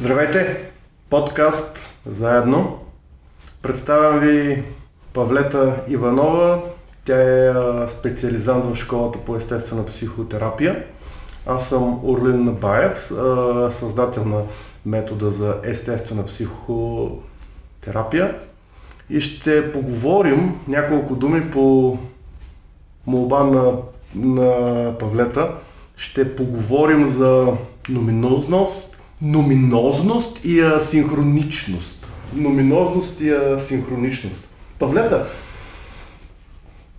Здравейте! Подкаст Заедно. Представям ви Павлета Иванова. Тя е специализант в школата по естествена психотерапия. Аз съм Орлин Набаев, създател на метода за естествена психотерапия. И ще поговорим няколко думи по молба на, на Павлета. Ще поговорим за номинозност, номинозност и асинхроничност. Номинозност и асинхроничност. Павлета,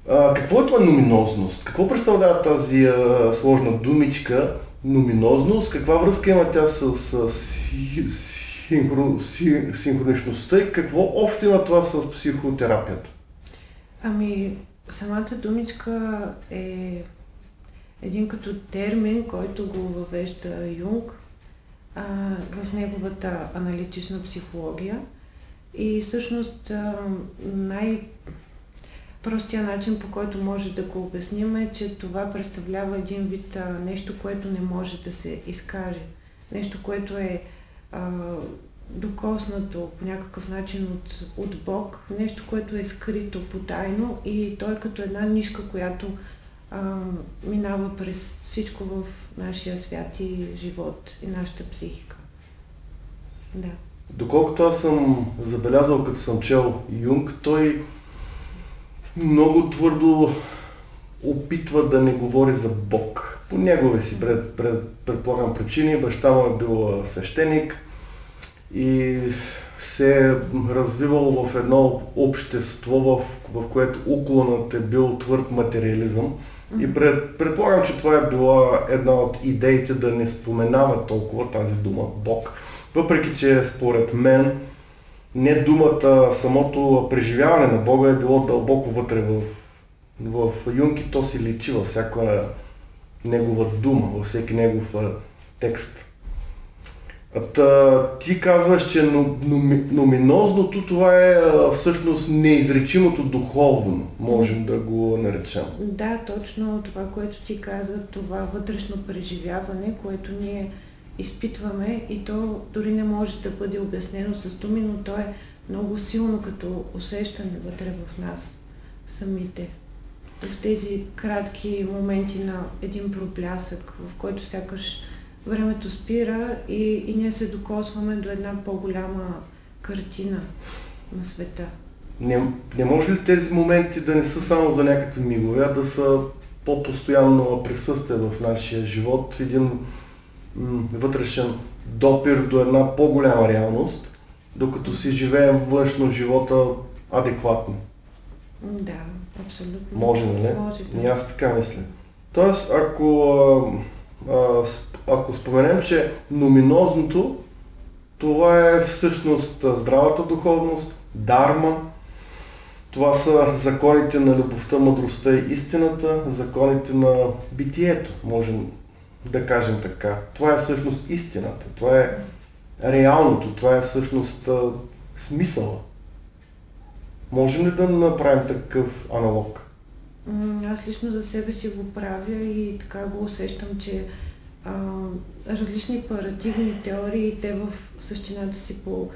а, какво е това номинозност? Какво представлява тази а, сложна думичка номинозност? Каква връзка има тя с, с, с синхро, си, синхроничността и какво общо има това с психотерапията? Ами, самата думичка е един като термин, който го въвежда Юнг а, в неговата аналитична психология. И всъщност най- Простия начин, по който може да го обясним е, че това представлява един вид а, нещо, което не може да се изкаже. Нещо, което е а, докоснато по някакъв начин от, от Бог, нещо, което е скрито потайно и той е като една нишка, която а, минава през всичко в нашия свят и живот и нашата психика. Да. Доколкото аз съм забелязал, като съм чел Юнг, той много твърдо опитва да не говори за Бог. По негови си пред, пред, предполагам причини. Баща му е бил свещеник и се е развивал в едно общество, в, в което уклонът е бил твърд материализъм. И пред, предполагам, че това е била една от идеите да не споменава толкова тази дума Бог. Въпреки, че според мен не думата, самото преживяване на Бога е било дълбоко вътре в, в Юнки, то си личи във всяка негова дума, във всеки негов текст. Та, ти казваш, че номинозното това е всъщност неизречимото духовно, можем да го наречем. Да, точно това, което ти каза, това вътрешно преживяване, което ние изпитваме и то дори не може да бъде обяснено с думи, но то е много силно като усещане вътре в нас самите. В тези кратки моменти на един проблясък, в който сякаш времето спира и, и ние се докосваме до една по-голяма картина на света. Не, не може ли тези моменти да не са само за някакви мигове, а да са по-постоянно присъствие в нашия живот, един вътрешен допир до една по-голяма реалност, докато си живеем външно живота адекватно. Да, абсолютно. Може, нали? Може, да. И аз така мисля. Тоест, ако, а, а, ако споменем, че номинозното, това е всъщност здравата духовност, дарма, това са законите на любовта, мъдростта и истината, законите на битието, можем да кажем така. Това е всъщност истината, това е реалното, това е всъщност смисъла. Можем ли да направим такъв аналог? Аз лично за себе си го правя и така го усещам, че а, различни парадигми, теории, те в същината си по...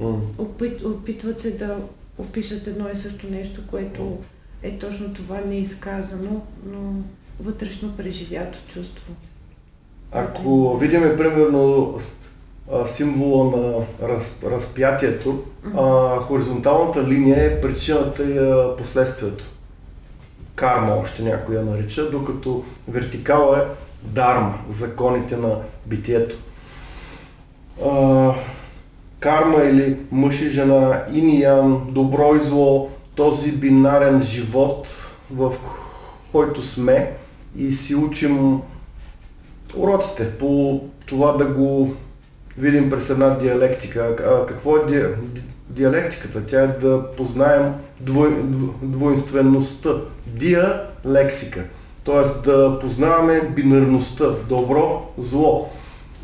Mm. Опит, опитват се да опишат едно и също нещо, което е точно това неизказано, но вътрешно преживято чувство. Ако видим примерно символа на раз, разпятието, а, хоризонталната линия е причината и последствието. Карма още някой я нарича, докато вертикала е дарма, законите на битието. А, карма или мъж и жена, иниян, добро и зло, този бинарен живот, в който сме, и си учим уроците по това да го видим през една диалектика. А какво е ди, диалектиката? Тя е да познаем двой, двойствеността. Диалексика. Тоест да познаваме бинарността. Добро, зло.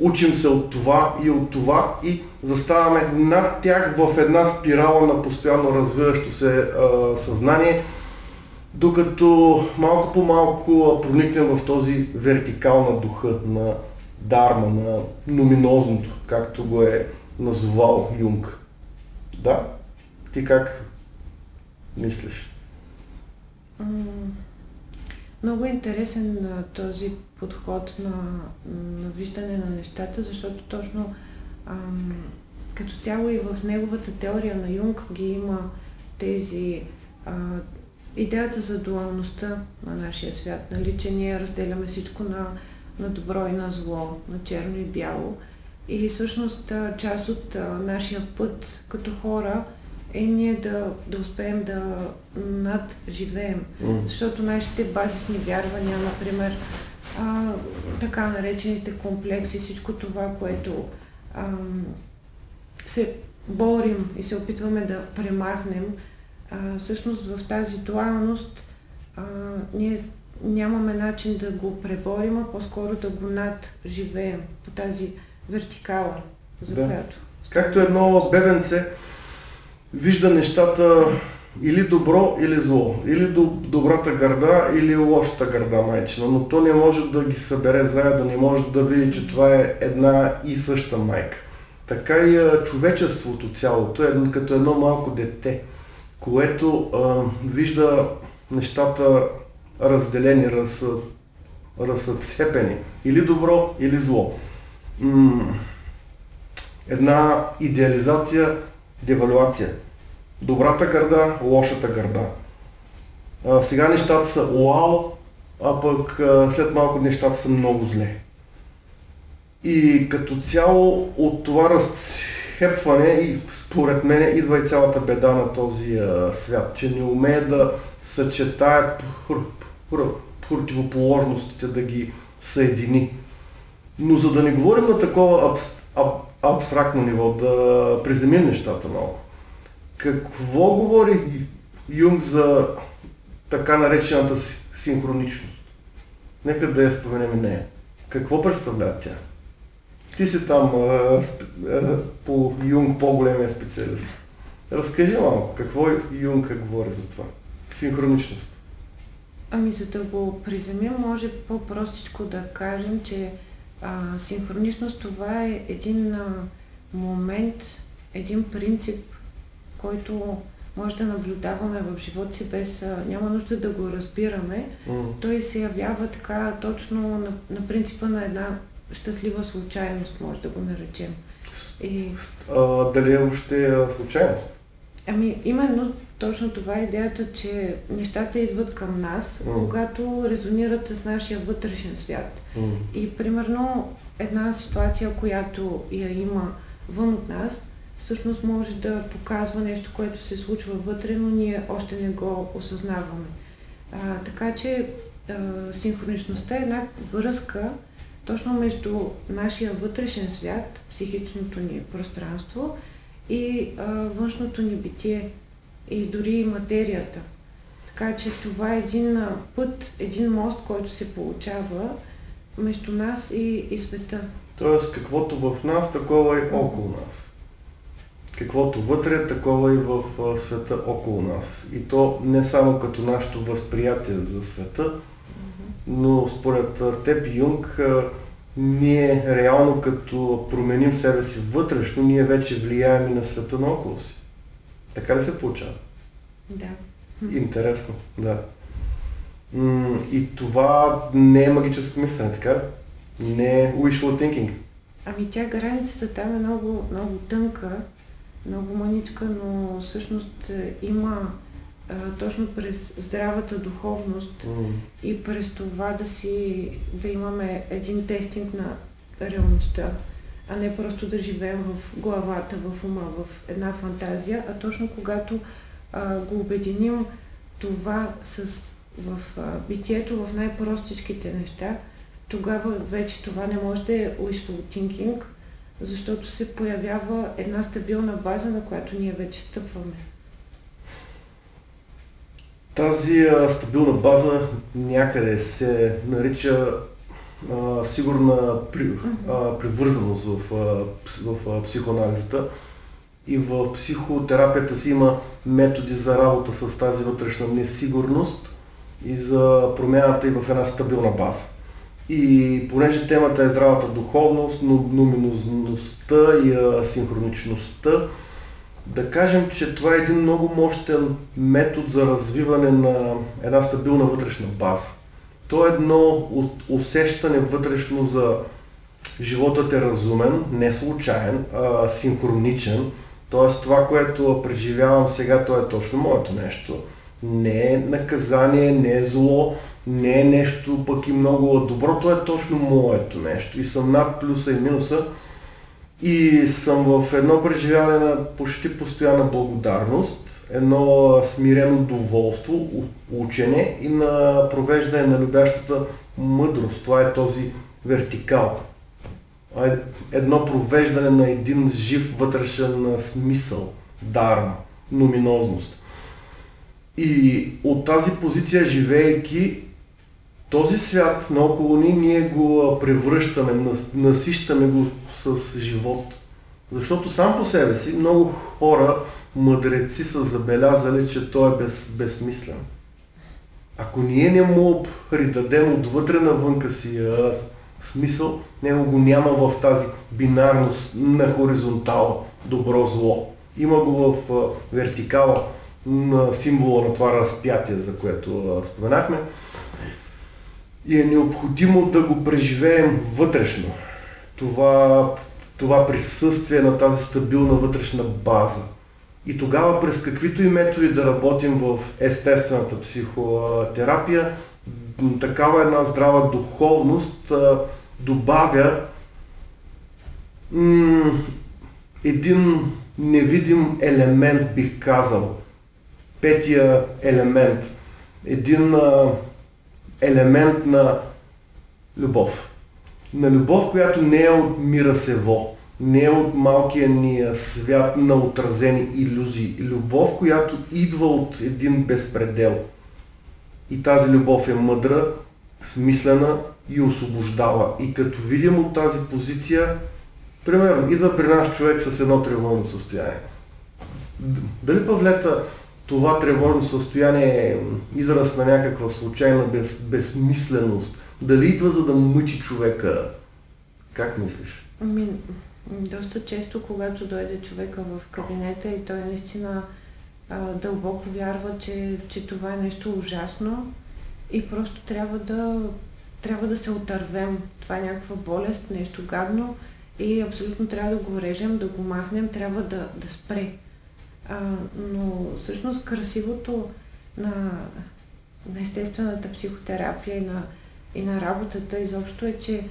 Учим се от това и от това и заставаме над тях в една спирала на постоянно развиващо се а, съзнание – докато малко по малко проникнем в този вертикал на духа, на дарма, на номинозното, както го е назовал Юнг. Да? Ти как мислиш? Много интересен на този подход на, на виждане на нещата, защото точно ам, като цяло и в неговата теория на Юнг ги има тези а, идеята за дуалността на нашия свят, нали, че ние разделяме всичко на, на добро и на зло, на черно и бяло. И всъщност част от а, нашия път като хора е ние да, да успеем да надживеем. Mm. Защото нашите базисни вярвания, например, а, така наречените комплекси, всичко това, което а, се борим и се опитваме да премахнем, а, всъщност в тази дуалност а, ние нямаме начин да го преборим, а по-скоро да го надживеем по тази вертикала, за да. която. Както едно бебенце вижда нещата или добро, или зло. Или до, добрата гърда, или лошата гърда майчина. Но то не може да ги събере заедно, не може да види, че това е една и съща майка. Така и човечеството цялото е като едно малко дете, което а, вижда нещата разделени, раз, разцепени. Или добро, или зло. М- една идеализация девалюация. Добрата гърда, лошата гърда. А, сега нещата са уау, а пък а, след малко нещата са много зле. И като цяло от това разцепване и според мен идва и цялата беда на този а, свят, че не умее да съчетае противоположностите, да ги съедини. Но за да не говорим на такова аб, аб, абстрактно ниво, да приземим нещата малко. Какво говори Юнг за така наречената синхроничност? Нека да я споменем и нея. Какво представлява тя? Ти си там а, а, по Юнг по-големия специалист. Разкажи малко, какво Юнг говори за това? Синхроничност. Ами за да го приземим, може по-простичко да кажем, че а, синхроничност това е един а, момент, един принцип, който може да наблюдаваме в живота си без, а, няма нужда да го разбираме. Mm. Той се явява така точно на, на принципа на една щастлива случайност, може да го наречем. И... А, дали е въобще случайност? Ами, именно точно това е идеята, че нещата идват към нас, mm. когато резонират с нашия вътрешен свят. Mm. И примерно една ситуация, която я има вън от нас, всъщност може да показва нещо, което се случва вътре, но ние още не го осъзнаваме. А, така че а, синхроничността е една връзка точно между нашия вътрешен свят, психичното ни пространство и а, външното ни битие и дори и материята. Така че това е един път, един мост, който се получава между нас и, и света. Тоест, каквото в нас, такова и около нас. Каквото вътре, такова и в света около нас. И то не само като нашето възприятие за света, но според теб Юнг, ние реално като променим себе си вътрешно, ние вече влияем и на света наоколо си. Така ли се получава? Да. Интересно, да. И това не е магическо мислене, така ли? Не е wishful thinking. Ами тя границата там е много, много тънка, много маничка, но всъщност е, има а, точно през здравата духовност mm. и през това да си, да имаме един тестинг на реалността, а не просто да живеем в главата, в ума, в една фантазия, а точно когато а, го обединим това с, в а, битието, в най-простичките неща, тогава вече това не може да е wishful thinking, защото се появява една стабилна база, на която ние вече стъпваме. Тази а, стабилна база някъде се нарича а, сигурна при, а, привързаност в, а, в а, психоанализата. И в психотерапията си има методи за работа с тази вътрешна несигурност и за промяната и в една стабилна база. И понеже темата е здравата духовност, нуминозността и синхроничността, да кажем, че това е един много мощен метод за развиване на една стабилна вътрешна база. То е едно усещане вътрешно за животът е разумен, не случайен, а синхроничен. Тоест това, което преживявам сега, то е точно моето нещо. Не е наказание, не е зло, не е нещо пък и много добро, то е точно моето нещо. И съм над плюса и минуса и съм в едно преживяване на почти постоянна благодарност, едно смирено доволство, учене и на провеждане на любящата мъдрост. Това е този вертикал. Едно провеждане на един жив вътрешен смисъл, дарма, номинозност. И от тази позиция, живеейки, този свят наоколо ни, ние го превръщаме, насищаме го с живот. Защото сам по себе си много хора, мъдреци са забелязали, че той е без, безсмислен. Ако ние не му придадем отвътре навънка си а, смисъл, него го няма в тази бинарност на хоризонтала добро-зло. Има го в а, вертикала на символа на това разпятие, за което а, споменахме и е необходимо да го преживеем вътрешно. Това, това присъствие на тази стабилна вътрешна база. И тогава през каквито и методи да работим в естествената психотерапия, такава една здрава духовност добавя м- един невидим елемент, бих казал. Петия елемент. Един а, елемент на любов. На любов, която не е от мира сево, не е от малкия ни свят на отразени иллюзии. Любов, която идва от един безпредел. И тази любов е мъдра, смислена и освобождава. И като видим от тази позиция, примерно, идва при нас човек с едно тревожно състояние. Дали Павлета това тревожно състояние е израз на някаква случайна без, безмисленост. Дали идва за да мъчи човека? Как мислиш? Ами, доста често, когато дойде човека в кабинета и той наистина а, дълбоко вярва, че, че това е нещо ужасно и просто трябва да, трябва да се отървем. Това е някаква болест, нещо гадно и абсолютно трябва да го режем, да го махнем, трябва да, да спре. А, но всъщност красивото на, на естествената психотерапия и на, и на работата изобщо е, че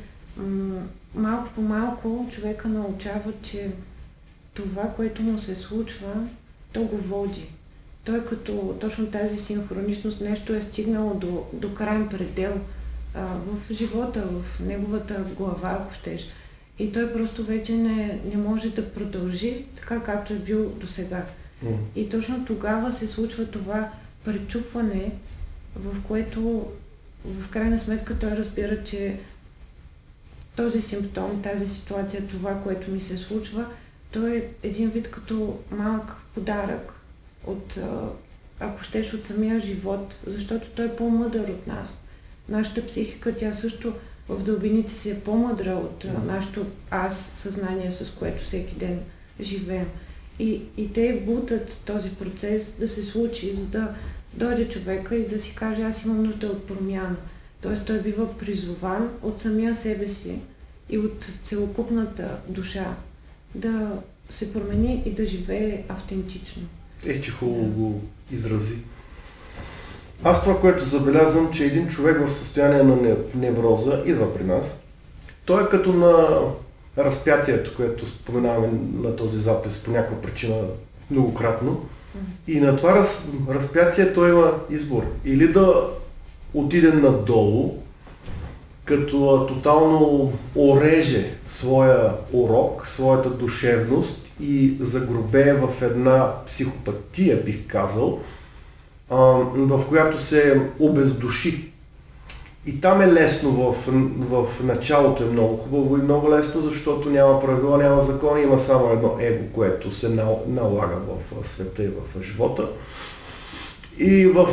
малко по малко човека научава, че това, което му се случва, то го води. Той като точно тази синхроничност нещо е стигнало до, до крайен предел а, в живота, в неговата глава, ако щеш. И той просто вече не, не може да продължи така, както е бил до сега. Mm. И точно тогава се случва това пречупване, в което в крайна сметка той разбира, че този симптом, тази ситуация, това, което ми се случва, той е един вид като малък подарък от, ако щеш, от самия живот, защото той е по-мъдър от нас. Нашата психика, тя също в дълбините си е по-мъдра от нашето аз съзнание, с което всеки ден живеем. И, и те бутат този процес да се случи, за да дойде човека и да си каже аз имам нужда от промяна. Тоест той бива призован от самия себе си и от целокупната душа да се промени и да живее автентично. Е, че хубаво да. го изрази. Аз това, което забелязвам, че един човек в състояние на невроза идва при нас. Той е като на разпятието, което споменаваме на този запис по някаква причина многократно. И на това раз, разпятие той има избор. Или да отиде надолу, като тотално ореже своя урок, своята душевност и загробее в една психопатия, бих казал, в която се обездуши и там е лесно в, в началото е много хубаво и много лесно, защото няма правила, няма закони, има само едно его, което се налага в света и в живота. И в,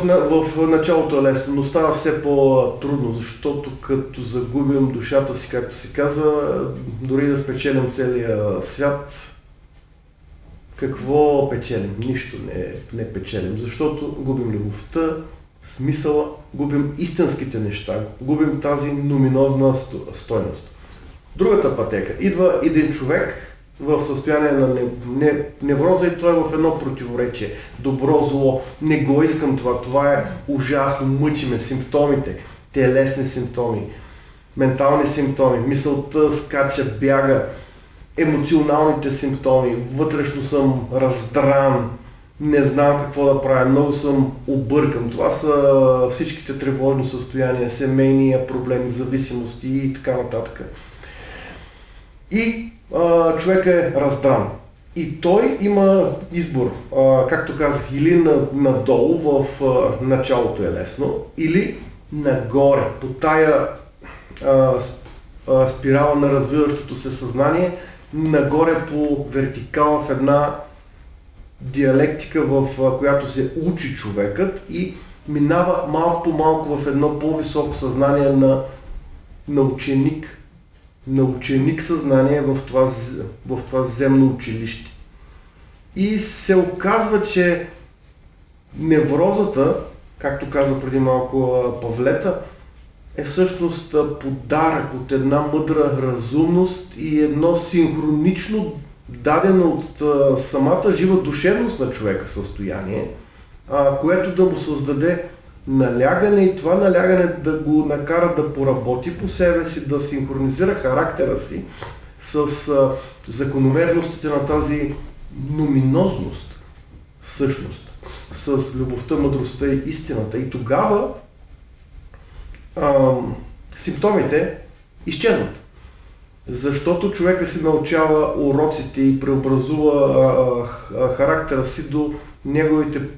в началото е лесно, но става все по-трудно, защото като загубим душата си, както се казва, дори да спечелим целия свят, какво печелим? Нищо не, не печелим, защото губим любовта, смисъла, губим истинските неща, губим тази номинозна стойност. Другата пътека. Идва един човек в състояние на не, не, невроза и той е в едно противоречие. Добро, зло, не го искам това, това е ужасно, мъчиме, симптомите, телесни симптоми, ментални симптоми, мисълта скача, бяга, емоционалните симптоми, вътрешно съм раздран, не знам какво да правя, много съм объркан. Това са всичките тревожни състояния, семейния проблеми, зависимости и така нататък. И а, човек е раздран. И той има избор, а, както казах, или на, надолу в а, началото е лесно, или нагоре, по тая а, а, спирала на развиващото се съзнание, нагоре по вертикала в една диалектика, в която се учи човекът и минава малко по малко в едно по-високо съзнание на, на ученик. На ученик съзнание в това, в това земно училище. И се оказва, че неврозата, както каза преди малко Павлета, е всъщност подарък от една мъдра разумност и едно синхронично дадено от самата жива душевност на човека състояние, което да му създаде налягане и това налягане да го накара да поработи по себе си, да синхронизира характера си с а, закономерностите на тази номинозност, всъщност, с любовта, мъдростта и истината. И тогава а, симптомите изчезват. Защото човека си научава уроците и преобразува а, а, характера си до неговите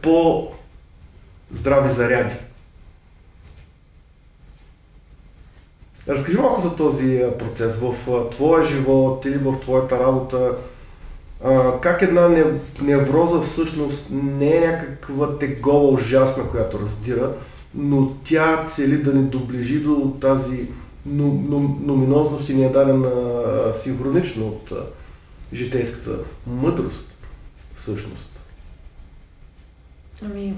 по-здрави заряди. Разкажи малко за този процес в твоя живот или в твоята работа. Как една невроза всъщност не е някаква тегова ужасна, която раздира, но тя цели да ни доближи до тази номинозност и ни е дадена синхронично от житейската мъдрост, всъщност. Ами,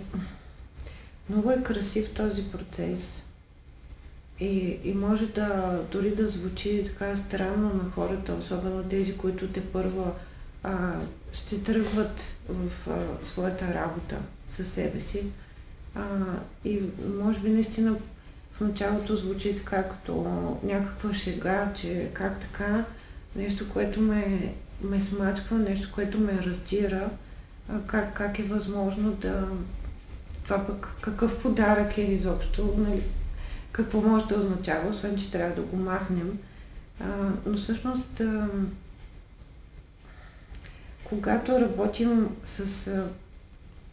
много е красив този процес. И, и може да дори да звучи така странно на хората, особено тези, които те първа а, ще тръгват в а, своята работа със себе си. А, и може би наистина в началото звучи така като някаква шега, че как така, нещо, което ме, ме смачква, нещо, което ме раздира, как, как е възможно да... Това пък какъв подарък е изобщо, нали? какво може да означава, освен, че трябва да го махнем. А, но всъщност, а, когато работим с, а,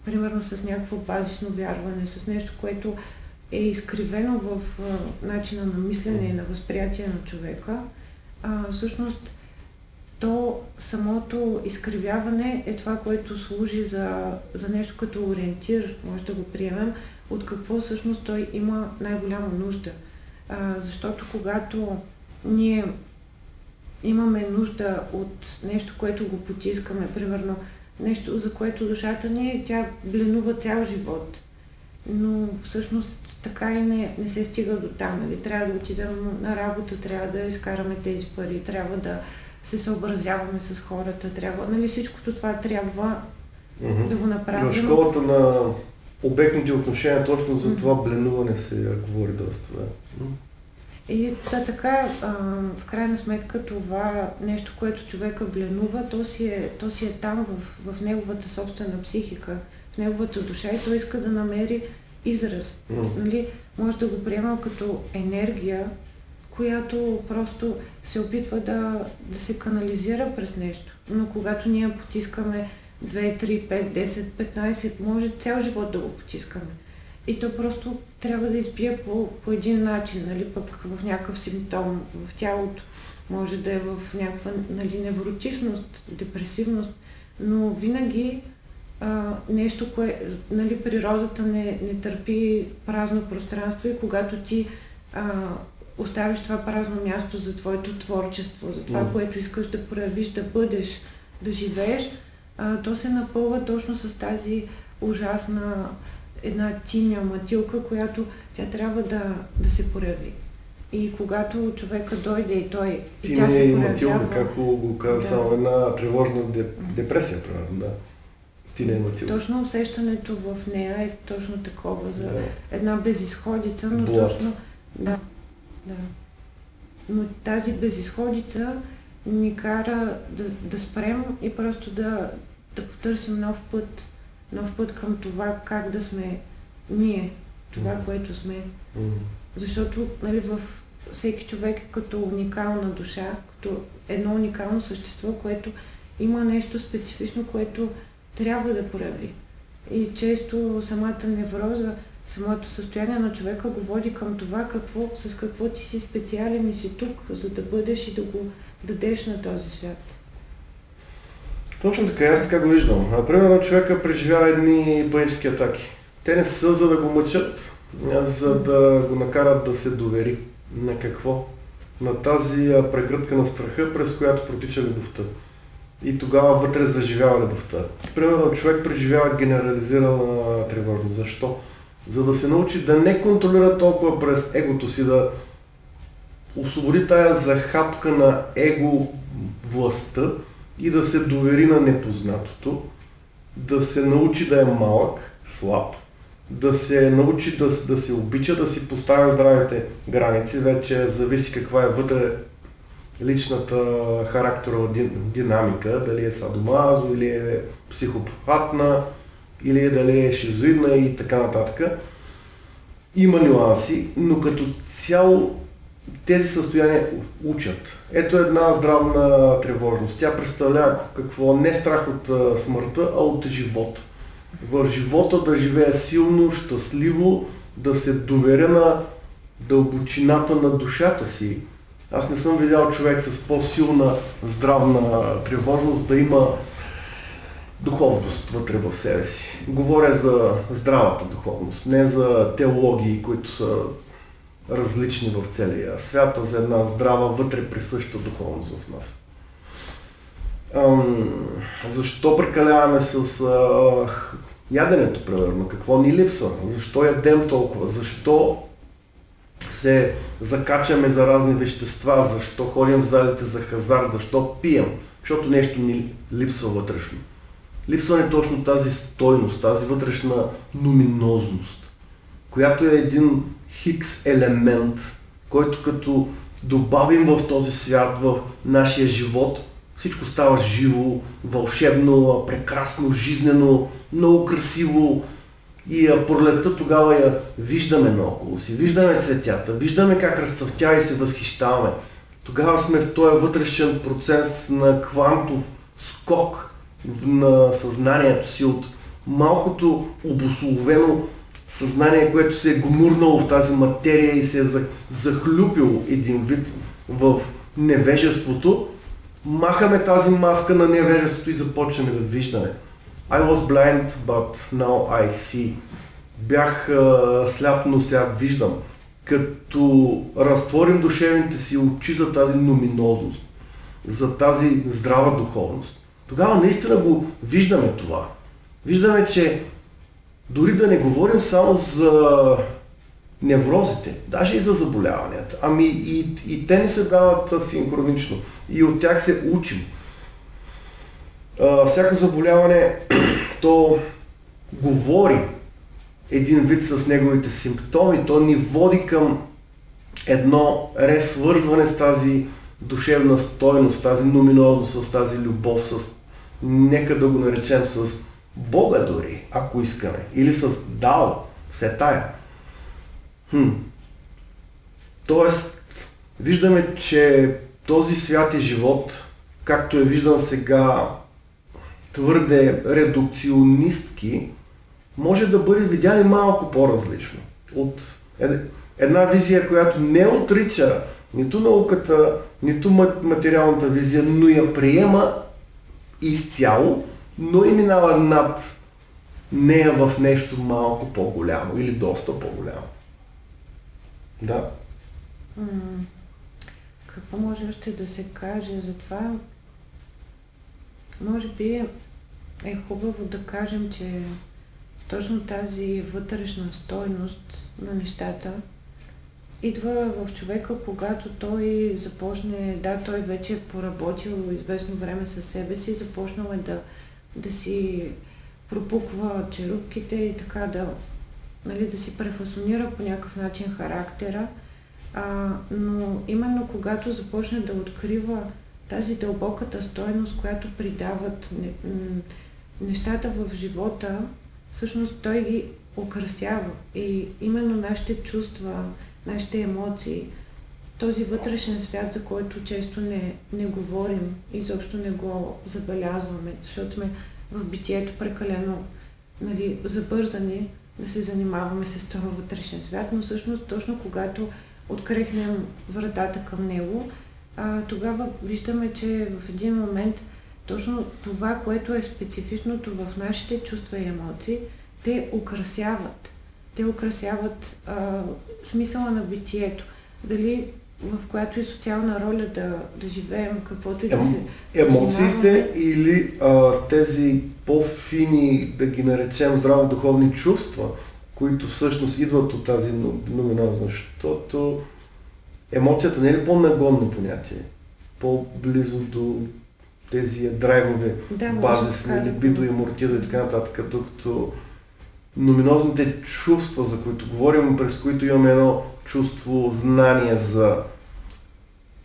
примерно с някакво базисно вярване, с нещо, което е изкривено в а, начина на мислене и на възприятие на човека, а, всъщност то самото изкривяване е това, което служи за, за нещо като ориентир, може да го приемем, от какво всъщност той има най-голяма нужда. А, защото когато ние имаме нужда от нещо, което го потискаме, примерно нещо, за което душата ни, тя бленува цял живот – но всъщност така и не, не се стига до там. Нали? Трябва да отидем на работа, трябва да изкараме тези пари, трябва да се съобразяваме с хората, трябва, нали, всичкото това трябва mm-hmm. да го направим. В школата на обектните отношения точно за това mm-hmm. бленуване се говори доста. Да. И да, така, а, в крайна сметка това нещо, което човека бленува, то си е, то си е там в, в неговата собствена психика в неговата душа и той иска да намери израз. Mm. Нали? Може да го приема като енергия, която просто се опитва да, да се канализира през нещо. Но когато ние потискаме 2, 3, 5, 10, 15, може цял живот да го потискаме. И то просто трябва да избие по, по един начин, нали, пък в някакъв симптом в тялото. Може да е в някаква нали, невротичност, депресивност, но винаги а, нещо, кое, нали, природата не, не търпи празно пространство и когато ти а, оставиш това празно място за твоето творчество, за това, mm. което искаш да проявиш, да бъдеш, да живееш, а, то се напълва точно с тази ужасна една тиня матилка, която тя трябва да, да се прояви. И когато човека дойде и той и тя се проявява... матилка, както го каза да. само една тревожна депресия, примерно, да. Ти не е матилка. Точно усещането в нея е точно такова за да. една безисходица, но Блад. точно... Да, да. Но тази безисходица ни кара да, да спрем и просто да, да потърсим нов път, нов път към това как да сме ние, това, mm. което сме. Mm. Защото нали, в всеки човек е като уникална душа, като едно уникално същество, което има нещо специфично, което трябва да прояви. И често самата невроза, самото състояние на човека го води към това какво, с какво ти си специален и си тук, за да бъдеш и да го дадеш на този свят. Точно така, аз така го виждам. Примерно човека преживява едни панически атаки. Те не са за да го мъчат, а за да го накарат да се довери. На какво? На тази прегръдка на страха, през която протича любовта. И тогава вътре заживява любовта. Примерно човек преживява генерализирана тревожност. Защо? За да се научи да не контролира толкова през егото си, да освободи тая захапка на его властта и да се довери на непознатото, да се научи да е малък, слаб, да се научи да, да се обича, да си поставя здравите граници, вече зависи каква е вътре личната характерова динамика, дали е садомазо или е психопатна, или дали е шизоидна и така нататък. Има нюанси, но като цяло тези състояния учат. Ето една здравна тревожност. Тя представлява какво не страх от смъртта, а от живота. В живота да живея силно, щастливо, да се доверя на дълбочината на душата си. Аз не съм видял човек с по-силна здравна тревожност да има духовност вътре в себе си. Говоря за здравата духовност, не за теологии, които са различни в целия свят, а за една здрава, вътре присъща духовност в нас. Ам, защо прекаляваме с а, яденето, примерно? Какво ни липсва? Защо ядем толкова? Защо се закачаме за разни вещества? Защо ходим в залите за хазарт? Защо пием? Защото нещо ни липсва вътрешно. Липсва ни точно тази стойност, тази вътрешна нуминозност, която е един хикс елемент, който като добавим в този свят, в нашия живот, всичко става живо, вълшебно, прекрасно, жизнено, много красиво. И пролетта тогава я виждаме наоколо си, виждаме цветята, виждаме как разцъфтя и се възхищаваме. Тогава сме в този вътрешен процес на квантов скок на съзнанието си от малкото обословено съзнание, което се е гумурнало в тази материя и се е захлюпил един вид в невежеството, махаме тази маска на невежеството и започваме да виждаме. I was blind, but now I see. Бях uh, сляп, но сега виждам. Като разтворим душевните си очи за тази номинозност, за тази здрава духовност, тогава наистина го виждаме това. Виждаме, че дори да не говорим само за неврозите, даже и за заболяванията. Ами и, и те не се дават синхронично. И от тях се учим. А, всяко заболяване, то говори един вид с неговите симптоми, то ни води към едно ресвързване с тази душевна стойност, тази номинозност, с тази любов, с нека да го наречем с Бога дори, ако искаме, или с Дао, Сетая. Хм. Тоест, виждаме, че този свят и живот, както е виждан сега твърде редукционистки, може да бъде видян и малко по-различно. От една визия, която не отрича нито науката, нито материалната визия, но я приема изцяло, но и минава над нея в нещо малко по-голямо или доста по-голямо. Да. Какво може още да се каже за това? Може би е хубаво да кажем, че точно тази вътрешна стойност на нещата идва в човека, когато той започне, да, той вече е поработил известно време със себе си, започнал е да, да си пропуква черупките и така да, нали, да си префасонира по някакъв начин характера. А, но именно когато започне да открива тази дълбоката стойност, която придават нещата в живота, всъщност той ги украсява. И именно нашите чувства, нашите емоции, този вътрешен свят, за който често не, не говорим, изобщо не го забелязваме, защото сме в битието прекалено нали, забързани да се занимаваме с този вътрешен свят, но всъщност точно когато открехнем вратата към него, а, тогава виждаме, че в един момент точно това, което е специфичното в нашите чувства и емоции, те украсяват. Те украсяват а, смисъла на битието. Дали в която и социална роля да, да живеем, каквото и да се... Емоциите или а, тези по-фини, да ги наречем здраводуховни чувства, които всъщност идват от тази номинозност, защото емоцията не е ли по-нагонно понятие? По-близо до тези драйвове, да, базисни, либидо и мортидо и така нататък, докато номинозните чувства, за които говорим, през които имаме едно чувство, знание за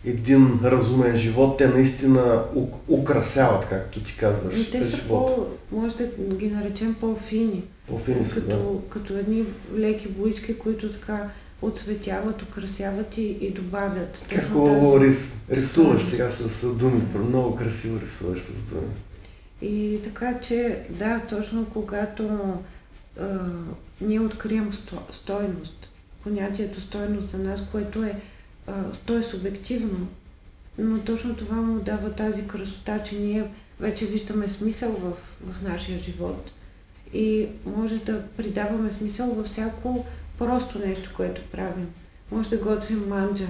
един разумен живот, те наистина украсяват, както ти казваш, Но те са живот. По, може да ги наречем по-фини. По-фини са, като, да. като едни леки боички, които така отцветяват, украсяват и, и добавят. Как хубаво рис, рисуваш сега с думи, много красиво рисуваш с думи. И така че, да, точно когато ние открием сто, стойност, понятието стойност за нас, което е, а, то е субективно, но точно това му дава тази красота, че ние вече виждаме смисъл в, в нашия живот и може да придаваме смисъл във всяко просто нещо, което правим. Може да готвим манджа,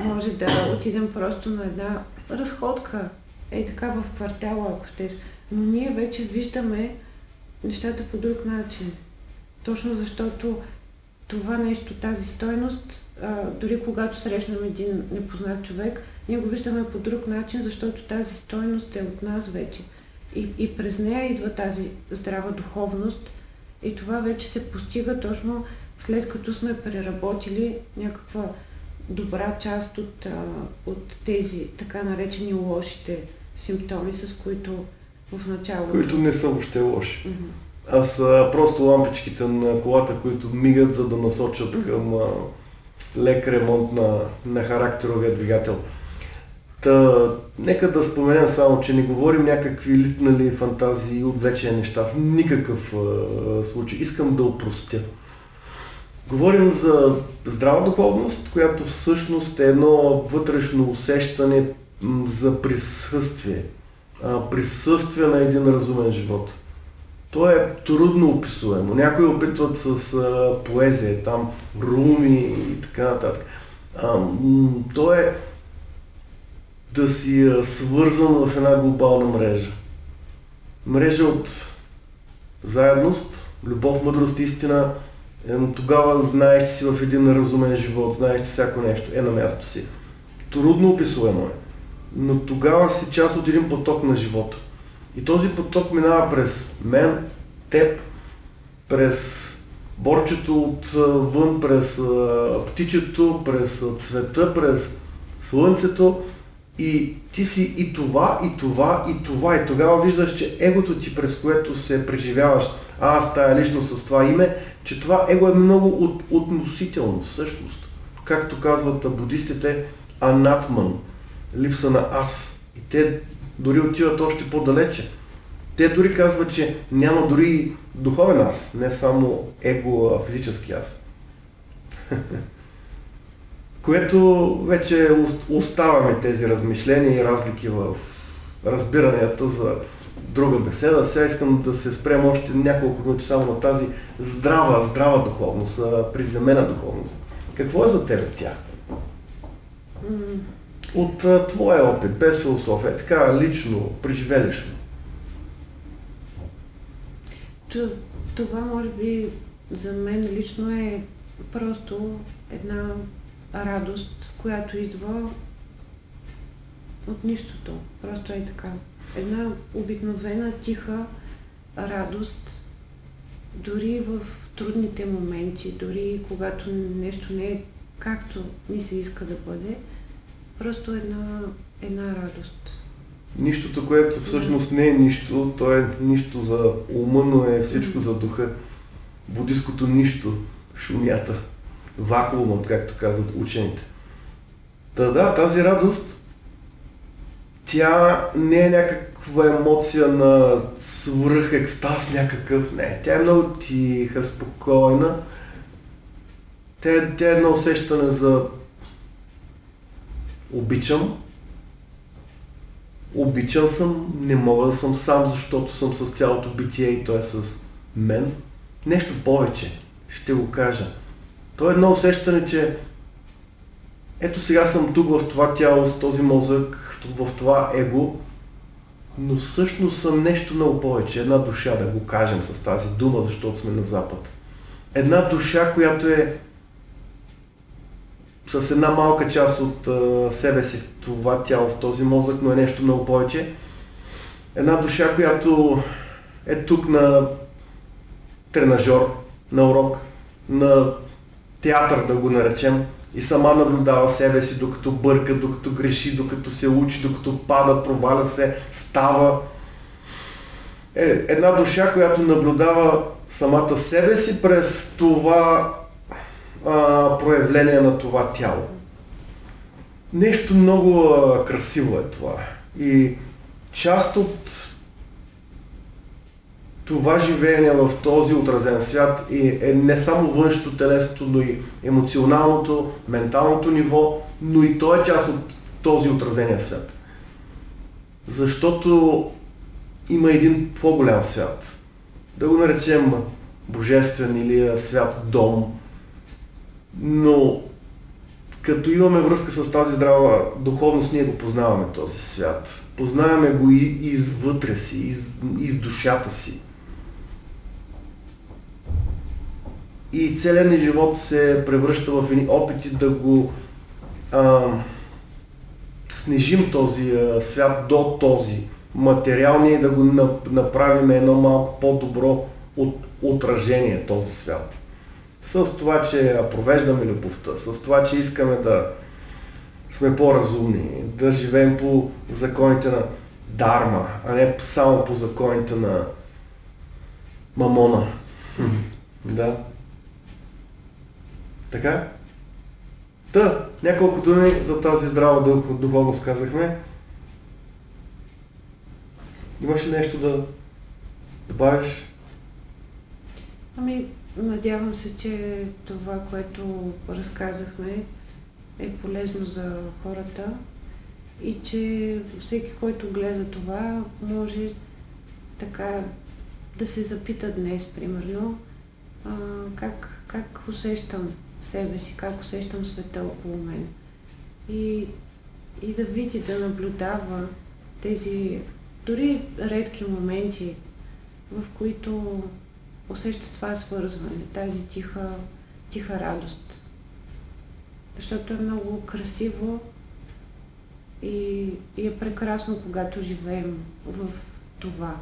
може да отидем просто на една разходка, ей така в квартала, ако щеш. Но ние вече виждаме нещата по друг начин. Точно защото това нещо, тази стойност, а, дори когато срещнем един непознат човек, ние го виждаме по друг начин, защото тази стойност е от нас вече. И, и през нея идва тази здрава духовност и това вече се постига точно след като сме преработили някаква добра част от, а, от тези така наречени лошите симптоми, с които в началото. Които не са въобще лоши. Mm-hmm. А са просто лампичките на колата, които мигат, за да насочат към а, лек ремонт на, на характеровия двигател. Та, нека да споменем само, че не говорим някакви литнали фантазии и отвлечени неща в никакъв а, случай. Искам да упростя. Говорим за здрава духовност, която всъщност е едно вътрешно усещане за присъствие. А, присъствие на един разумен живот. То е трудно описуемо. Някои опитват с а, поезия, там руми и така нататък. А, то е да си свързан в една глобална мрежа. Мрежа от заедност, любов, мъдрост, истина. Тогава знаеш, че си в един разумен живот, знаеш, че всяко нещо е на място си. Трудно описуемо е, но тогава си част от един поток на живота. И този поток минава през мен, теб, през борчето отвън, през птичето, през цвета, през слънцето и ти си и това, и това, и това. И тогава виждаш, че егото ти, през което се преживяваш, а аз тая лично с това име, че това его е много от, относително всъщност. Както казват будистите, анатман, липса на аз. И те дори отиват още по-далече. Те дори казват, че няма дори духовен аз, не само его, а физически аз. Което вече оставаме тези размишления и разлики в разбиранията за друга беседа. Сега искам да се спрем още няколко минути само на тази здрава, здрава духовност, приземена духовност. Какво е за тебе тя? От а, твоя опит, без философия, така лично, преживелищно. Това може би за мен лично е просто една радост, която идва от нищото. Просто е така. Една обикновена, тиха радост, дори в трудните моменти, дори когато нещо не е както ни се иска да бъде, просто една, една радост. Нищото, което всъщност не е нищо, то е нищо за ума, но е всичко за духа. Будиското нищо, шумята, вакуумът, както казват учените. Та да, тази радост, тя не е някаква емоция на свръх екстаз някакъв, не. Тя е много тиха, спокойна. Тя, е, тя е едно усещане за обичам, обичан съм, не мога да съм сам, защото съм с цялото битие и той е с мен. Нещо повече, ще го кажа. То е едно усещане, че ето сега съм тук в това тяло, с този мозък, в това его, но всъщност съм нещо много повече. Една душа, да го кажем с тази дума, защото сме на Запад. Една душа, която е с една малка част от себе си в това тяло, в този мозък, но е нещо много повече. Една душа, която е тук на тренажор, на урок, на театър да го наречем и сама наблюдава себе си, докато бърка, докато греши, докато се учи, докато пада, проваля се, става. Е, една душа, която наблюдава самата себе си през това а, проявление на това тяло. Нещо много а, красиво е това. И част от това живеене в този отразен свят е, е не само външното телесното, но и емоционалното, менталното ниво, но и то е част от този отразения свят. Защото има един по-голям свят. Да го наречем божествен или свят дом, но като имаме връзка с тази здрава духовност, ние го познаваме този свят. Познаваме го и извътре си, из, из душата си. И целият ни живот се превръща в опити да го а, снижим този а, свят до този материалния и да го направим едно малко по-добро от, отражение този свят с това, че провеждаме любовта, с това, че искаме да сме по-разумни, да живеем по законите на Дарма, а не само по законите на Мамона. да. Така? Та, няколко думи за тази здрава духовност казахме. Имаш ли нещо да добавиш? Ами, Надявам се, че това, което разказахме, е полезно за хората и че всеки, който гледа това, може така да се запита днес, примерно, а, как, как усещам себе си, как усещам света около мен. И, и да види, да наблюдава тези дори редки моменти, в които усеща това свързване, тази тиха, тиха радост. Защото е много красиво и, и е прекрасно, когато живеем в това.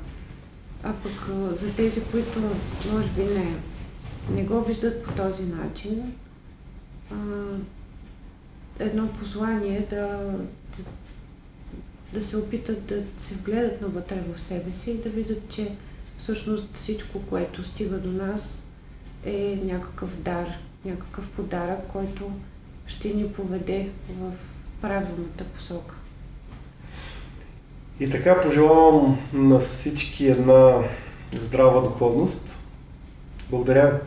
А пък за тези, които може би не, не го виждат по този начин, а, едно послание да, да, да се опитат да се вгледат навътре в себе си и да видят, че всъщност всичко, което стига до нас е някакъв дар, някакъв подарък, който ще ни поведе в правилната посока. И така пожелавам на всички една здрава духовност. Благодаря